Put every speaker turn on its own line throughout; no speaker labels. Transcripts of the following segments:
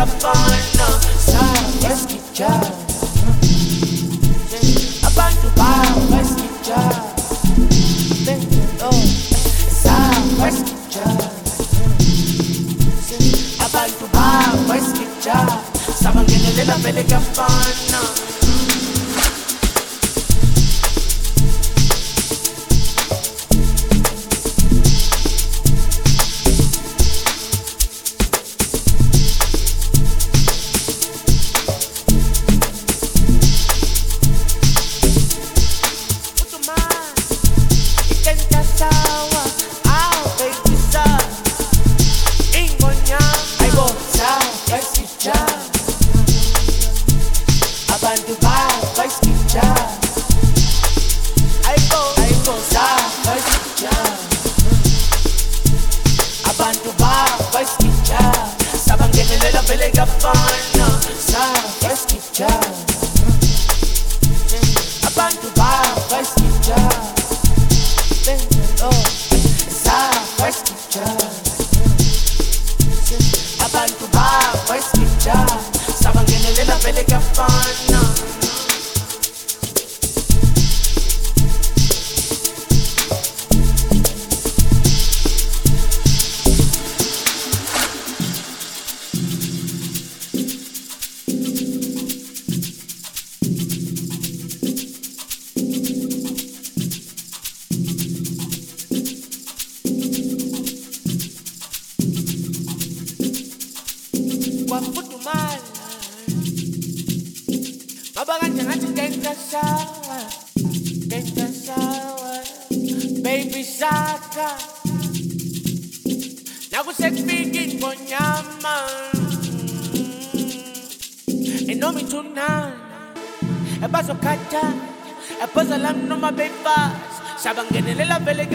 up on Chabangenele la pele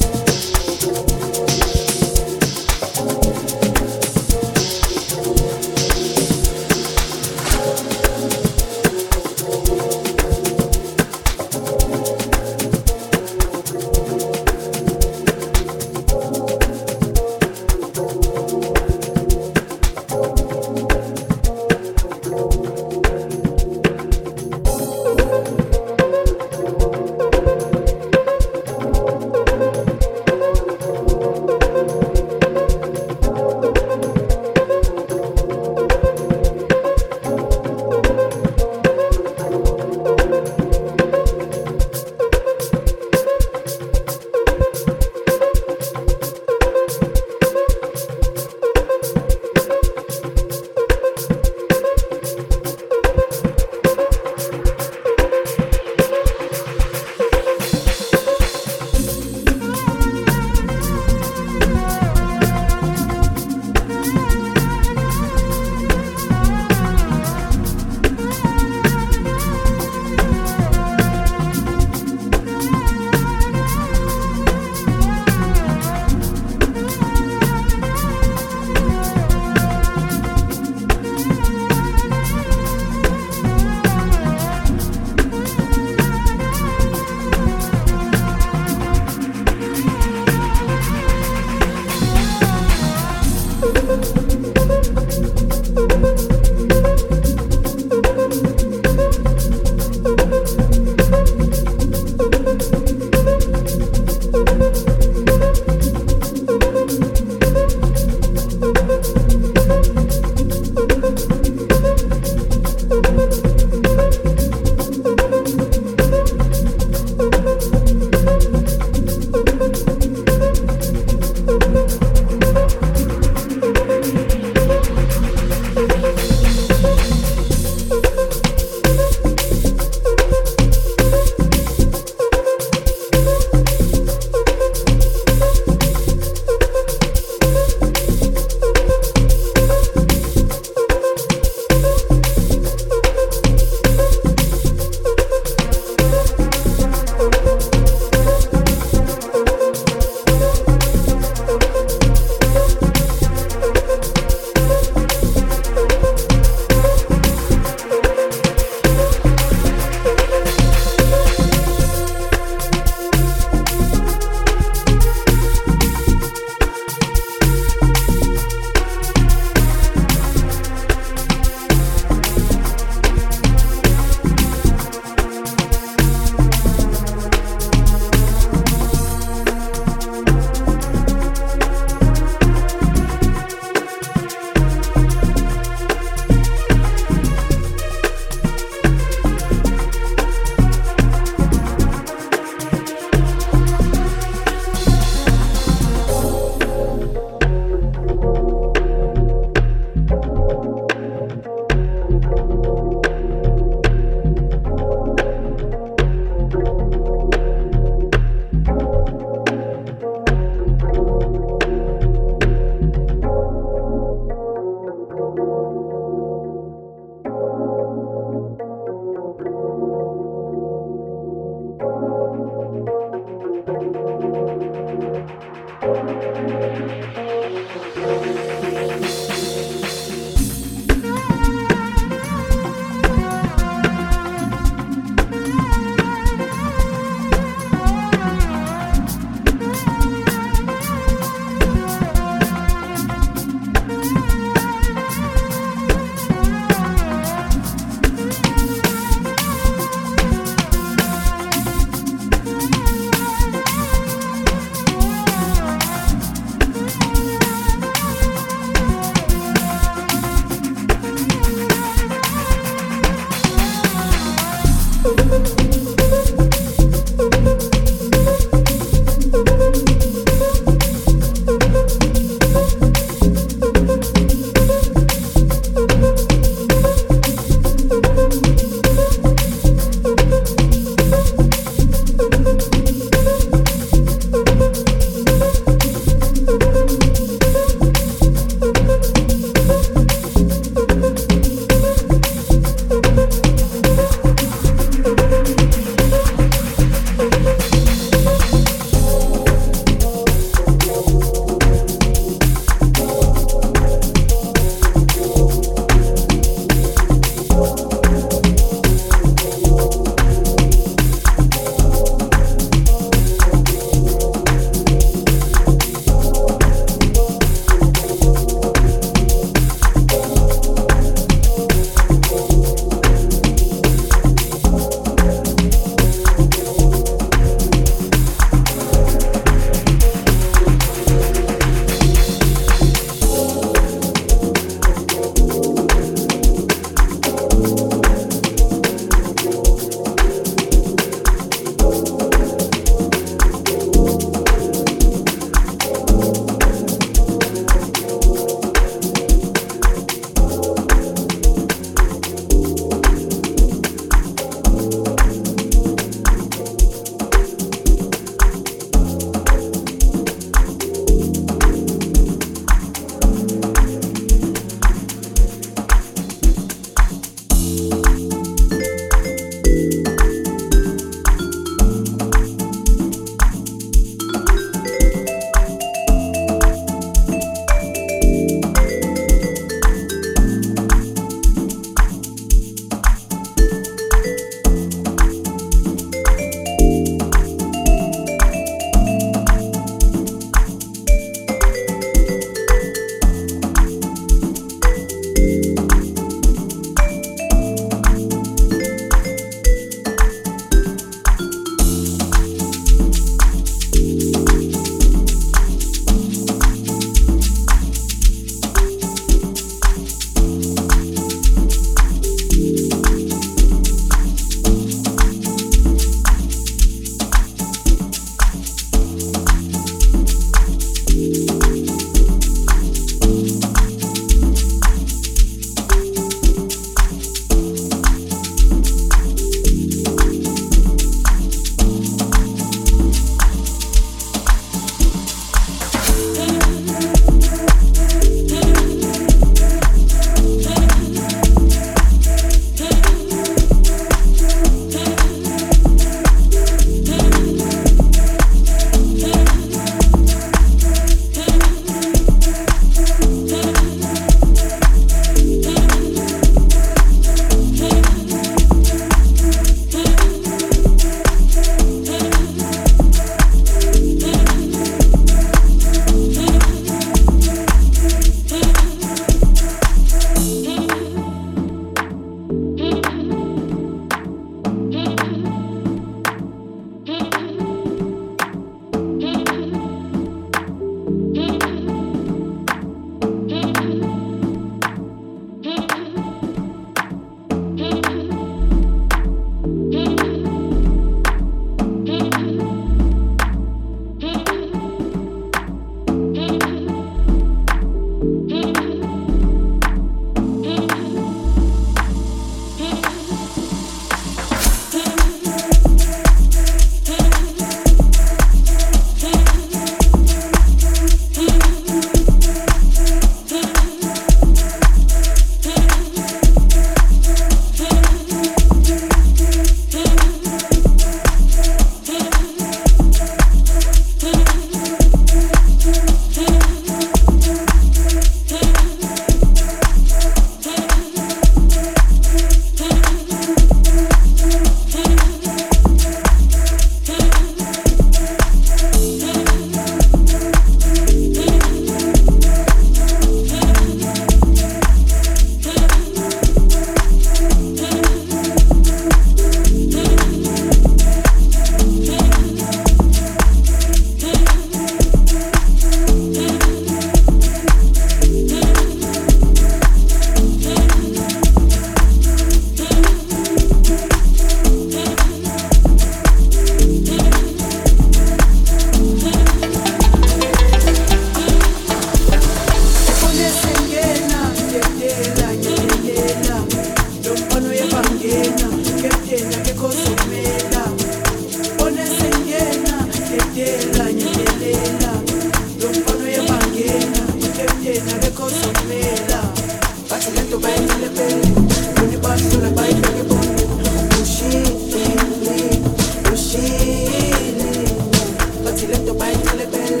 le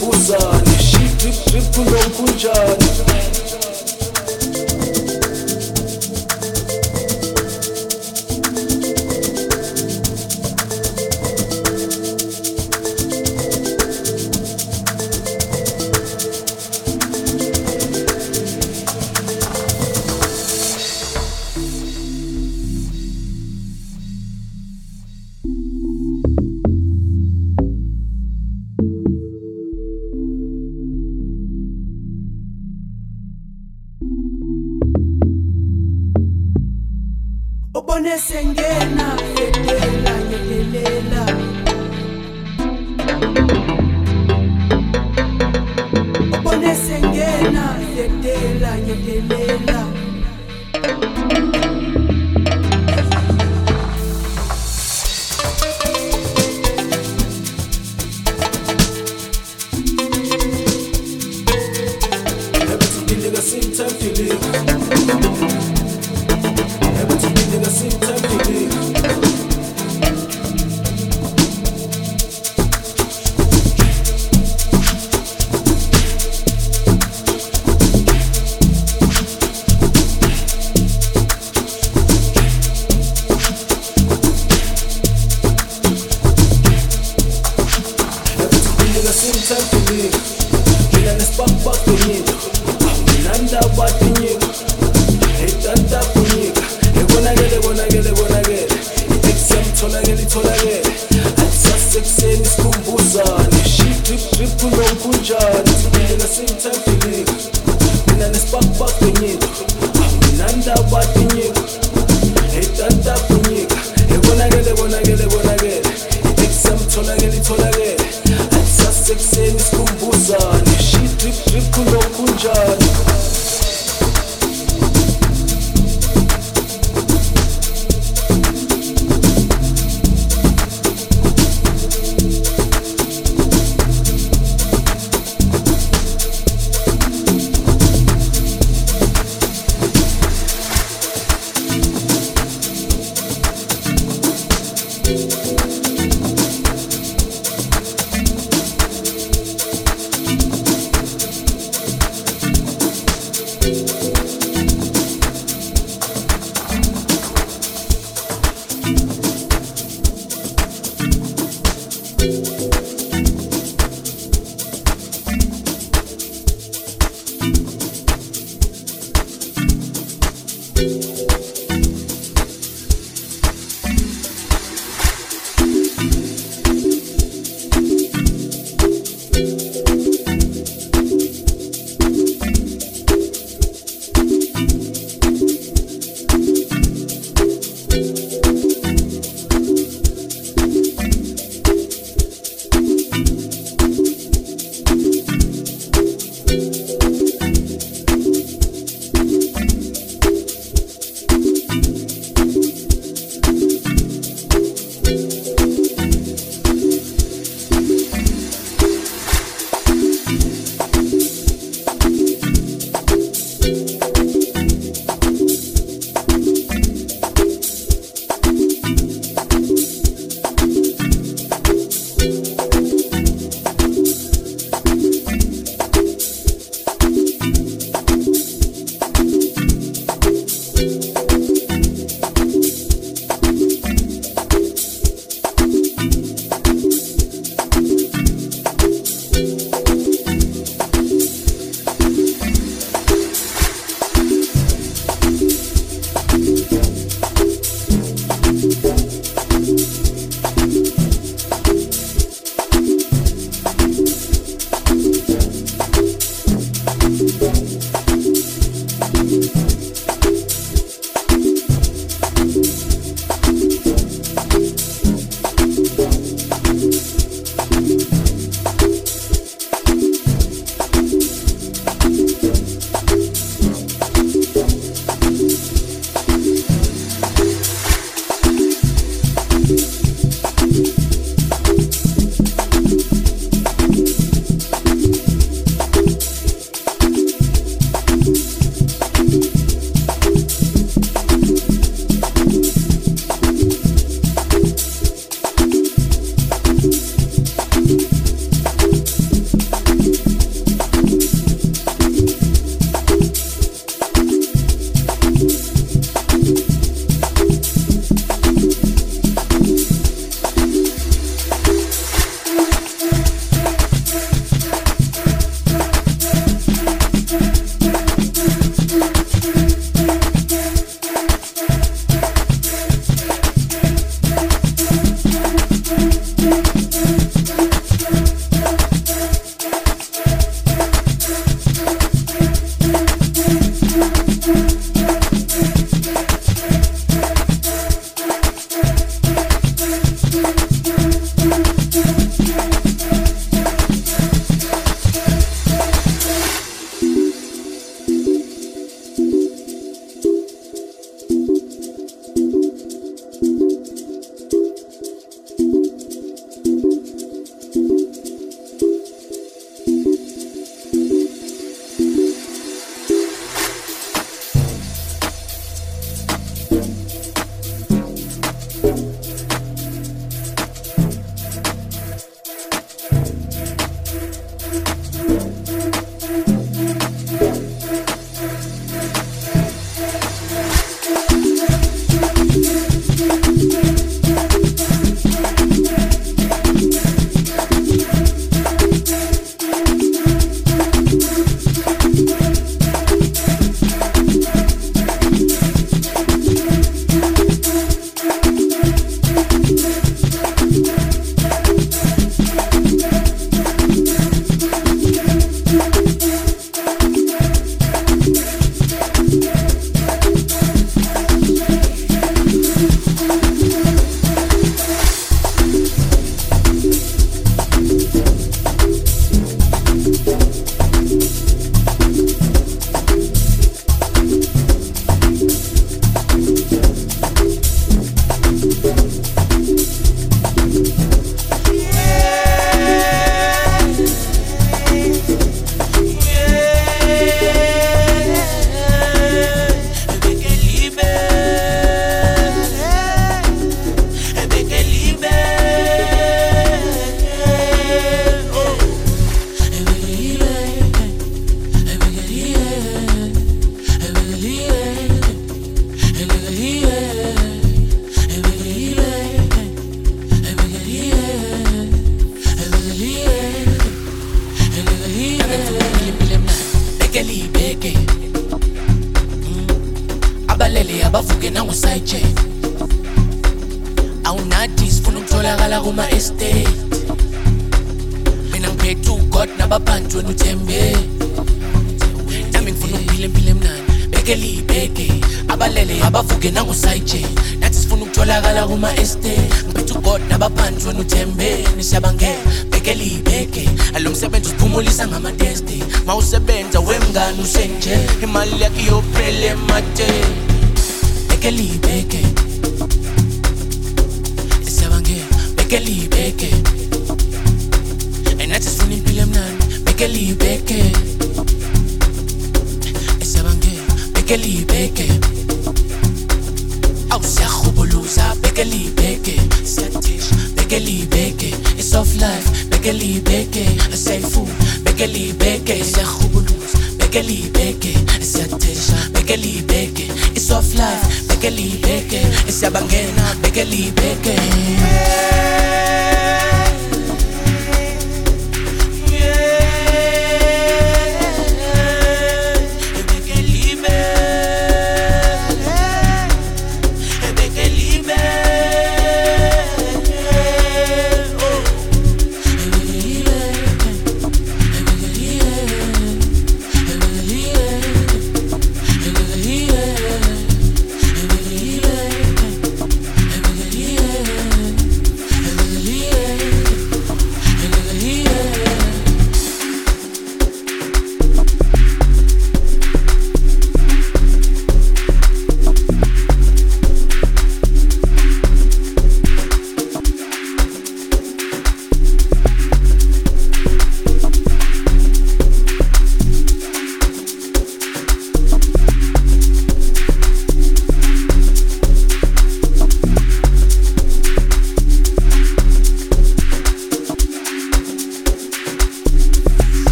buza Nishi tüp tüp kulon kuncani batinye mina nesibamba kunyika mnanda batinyika etanta kunyika ebonakele bonakele bonakele iteksi yamtholakele itholakele atisasekuseni sikhumbuzane shitriptrip kunokunjani sukile ngasame time felika mina nesibamba kunyika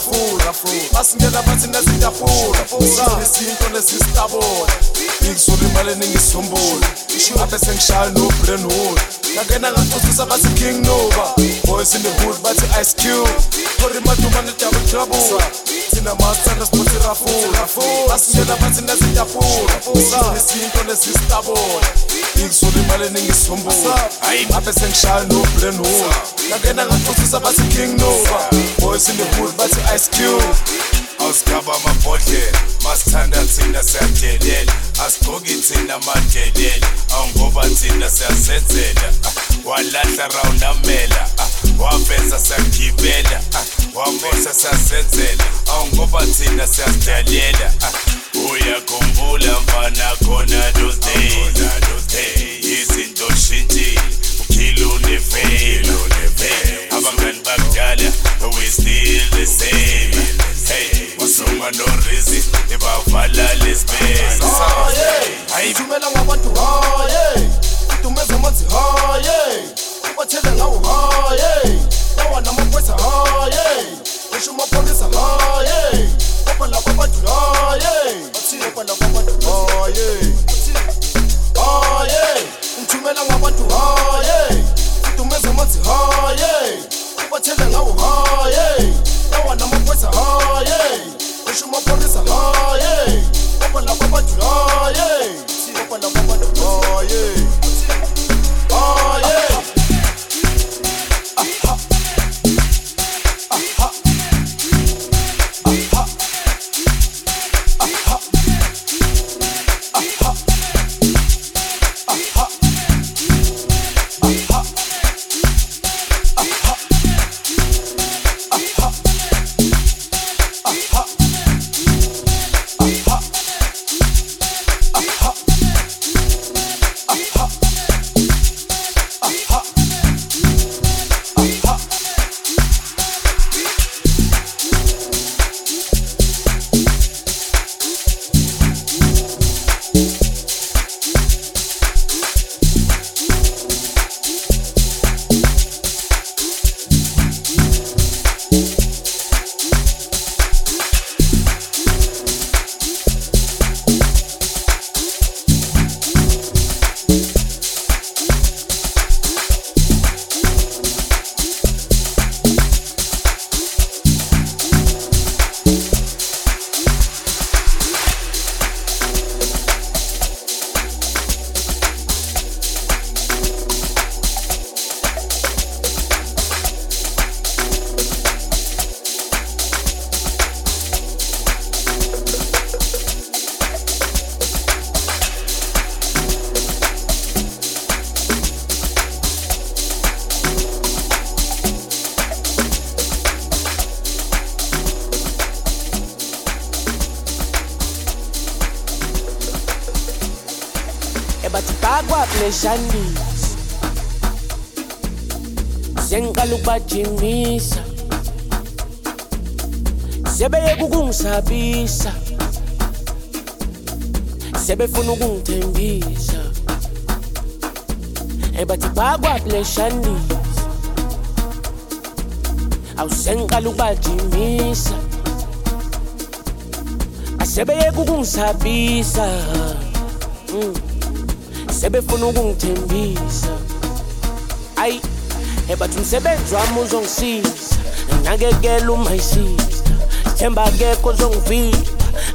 fura masinghela mathina sitafura sinesinto nesisitabona ngisulimale ningisombula abe sengishaya nobrenhood ngangena ngaphosisa bathi king nova boys in the hood bathi ice cube. Uri madumane tyaku trouble thina masithanda siphothe rafula basingena bathi nezitafula izinto nezisitabona ngizula imali eningisombula abe sengishaya no-brainwood ngangena ngaphosisa bathi king nova boys in the hood bathi ice cube
awusikhaba amabhodlela masithanda thina siyadelela asigqoki thina madelela awungoba thina siyazenzela Ah, walahla rawunamela Ah, waveza siyagibela Ah, wamosa siyazenzela awungoba thina siyazidalela Ah, uyakhumbula mfana khona those days Hey, izinto shintshile ukhila unefela abangani bakudala we still the same. Hey wasoma no reason ibavala lespace
hayi thumela ngabantu haye dumeza amanzi haye bathele ngawo haye lawa namaphoyisa haye ngisho amapholisa haye babalaba abantu haye bathini babalaba abantu haye haye ngithumela ngabantu haye dumeza amanzi haye bathele ngawo haye wana yeah, haye ushuma porisa haye
papa specialist sengiqalukubajimisa sebeyeke ukungisabisa sebefuna ukungithembisa. Ebathi bakwableshandisa awusengiqala ukubajimisa asebeyeke ukungisabisa mm. Sebefuna ukungithembisa. Ayi ebathi umsebenzi wami uzongisiza. Nakekela uma isister themba akekho ozongivipha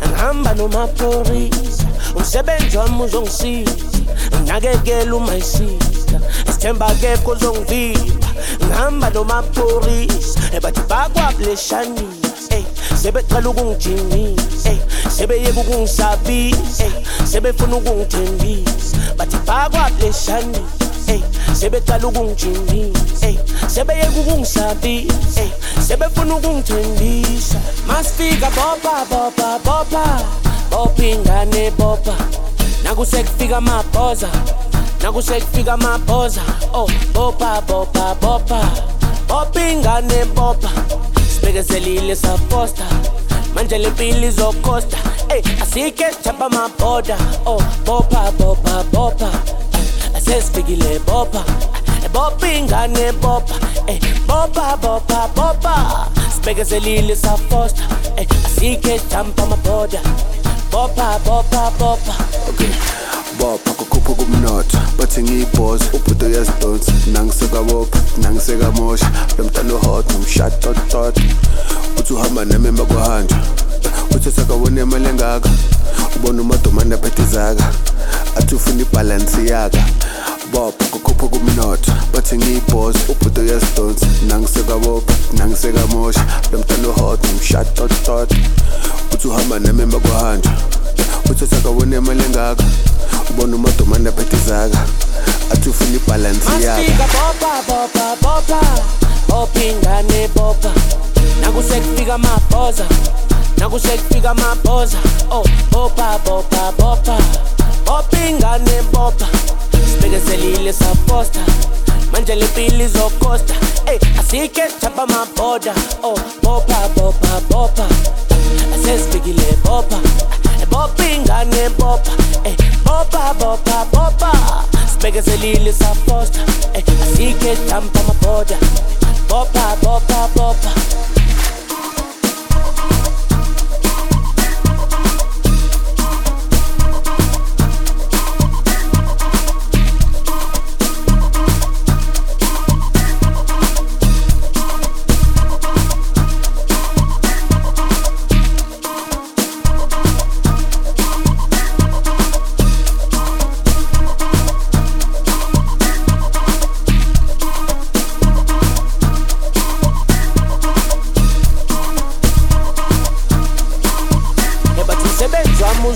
ngihamba nomaphorisa umsebenzi wami uzongisiza. Nakekela uma isister sithemba akekho ozongivipha ngihamba nomaphorisa ebathi bakwabuleshanisa ey sebecela ukungijimisa ey sebeyeka ukungisabisa ey sebefuna ukungithembisa. Bathi bakwabuleshanisa ey sebecala ukungijimisa ey sebeyeka ukungisabisa ey sebefuna ukungithembisa. Masifika bopa bopa bopa bopa ingane bopa nakusekufika amabhoza. Nakusekufika amabhoza. Oh bopa bopa bopa bopa ingane bopa Megazeli sa posta. Manjali mbili zo costa. Hey, Asike chapa maboda oh, Bopa bopa bopa. Asespigile bopa. Eh, Bopingane bopa. Hey, Bopa bopa bopa. Spegazeli sa posta. Hey, Asike chapa maboda Bopa bopa bopa.
okay. Bopha kukhupha kumnotho bathi ngiyibhoza ubhudo uyazidonsa. Nangisekabopha nangisekamosha lo mntana uhot nomshatotot uthi uhamba nami emva kwahanjwa uthi sakawona imali engaka. Ubona umadomane aphethe izaka athi ufuna ibhalansi yaka bopha kukhupha kumnotho bathi ngiyibhoza ubhudo uyazidonsa. Nangisekabopha nangisekamosha lo mntana uhot nomshatotot uthi uhamba nami emva kwahanjwa uthi sakawona imali engaka ubona umadomane aphethe izaka athi ufuna ibhalansi yaka
Masifika bopa bopa bopa bopa ingane bopa nakusekufika amabhoza nakusekufika amabhoza. Oh bopa bopa bopa bopa ingane bopa sibekezelile saposta manje le mpilo izokhosta ey asike sithapha amabhoda. Oh bopa bopa bopa asesifikile bopa bopingane bopa eh bopa bopa bopa sibekezelile safosta eh asike tampa maboda bopa bopa bopa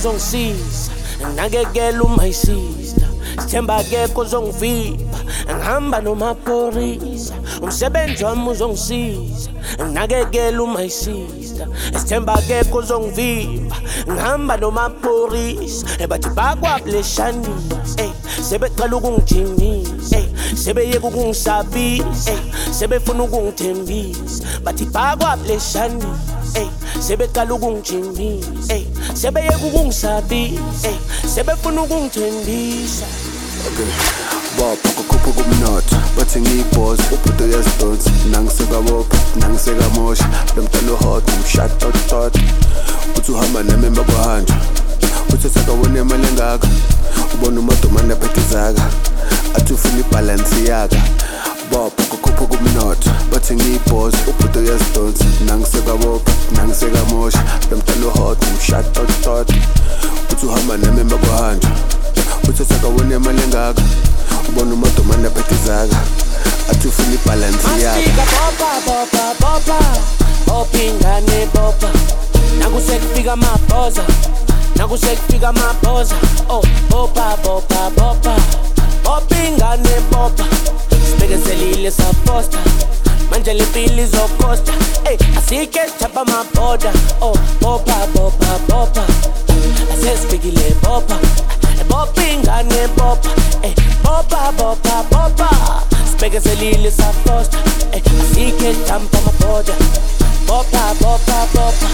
ezongisiza nginakekela umaisista sithemba kekho uzongivipha ngihamba nomaphorisa umsebenzi wami uzongisiza nginakekela umaisista sithemba kekho uzongivimba ngihamba nomaphorisa eh, bathi bakwabuleshanisa ey eh, sebeqala ukungijinisa ey eh, sebeyeka ukungisabisa ey sebefuna ukungithembisa. Bathi bakwabuleshanisa ey sebeqala ukungijimisa ey sebeyeka ukungisabisa ey sebefuna ukungithembisa
okay. Bopha kukhupha kumnotho bathi ngiyibhoza ubhudo uyazidonsa. Nangisekabopha nangisekamosha. Lo mntana uhot nomshatotot uthi uhamba nami emva kwahanjwa. Uthi sakawona imali engaka. Ubona umadomane aphethe izaka. Athi ufuna ibhalansi yaka bopha kukhupha kumnotho bathi ngiyibhoza ubhudo uyazidonsa. Nangisekabopha nangisekamosha lo mntana uhot nomshatotot uthi uhamba nami emva kwahanjwa uthi sakawona imali engaka ubona umadomane aphethe izaka. Athi ufuna ibhalansi yaka
Masifika bopa bopa bopa bopa ingane bopa nakusekufika amabhoza nakusekufika amabhoza. Oh bopa bopa bopa bopa ingane bopa Sibhekesele ilesa poster manje le mpilo izokosta ey asike chapa, maboda oh bopa bopa bopa asesifikile bopa bopa ingane bopa ey bopa bopa bopa sibhekeselile saposta ey asike sithaba maboda bopa bopa bopa